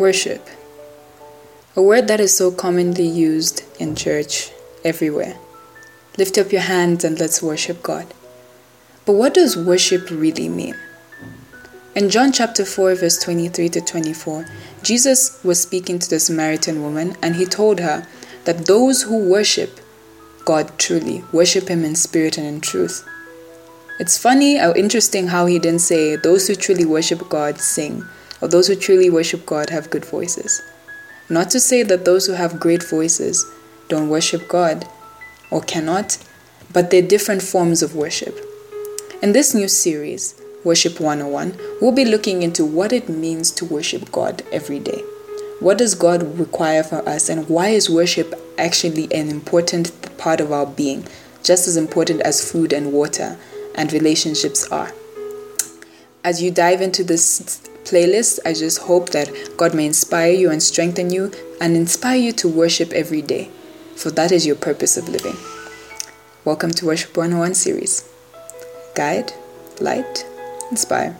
Worship. A word that is so commonly used in church everywhere. Lift up your hands and let's worship God. But what does worship really mean? In John chapter 4, verse 23 to 24, Jesus was speaking to the Samaritan woman and he told her that those who worship God truly worship Him in spirit and in truth. It's funny or interesting how he didn't say those who truly worship God sing or those who truly worship God have good voices. Not to say that those who have great voices don't worship God or cannot, but they're different forms of worship. In this new series, Worship 101, we'll be looking into what it means to worship God every day. What does God require for us, and why is worship actually an important part of our being, just as important as food and water and relationships are? As you dive into this playlist. I just hope that God may inspire you and strengthen you and inspire you to worship every day, for that is your purpose of living. Welcome to Worship 101 series. Guide, light, inspire.